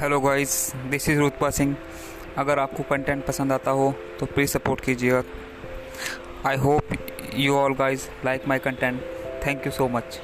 Hello guys this is Rutpa Singh अगर आपको content पसंद आता हो तो प्लीज़ सपोर्ट कीजिएगा। I hope you all guys like my content thank you so much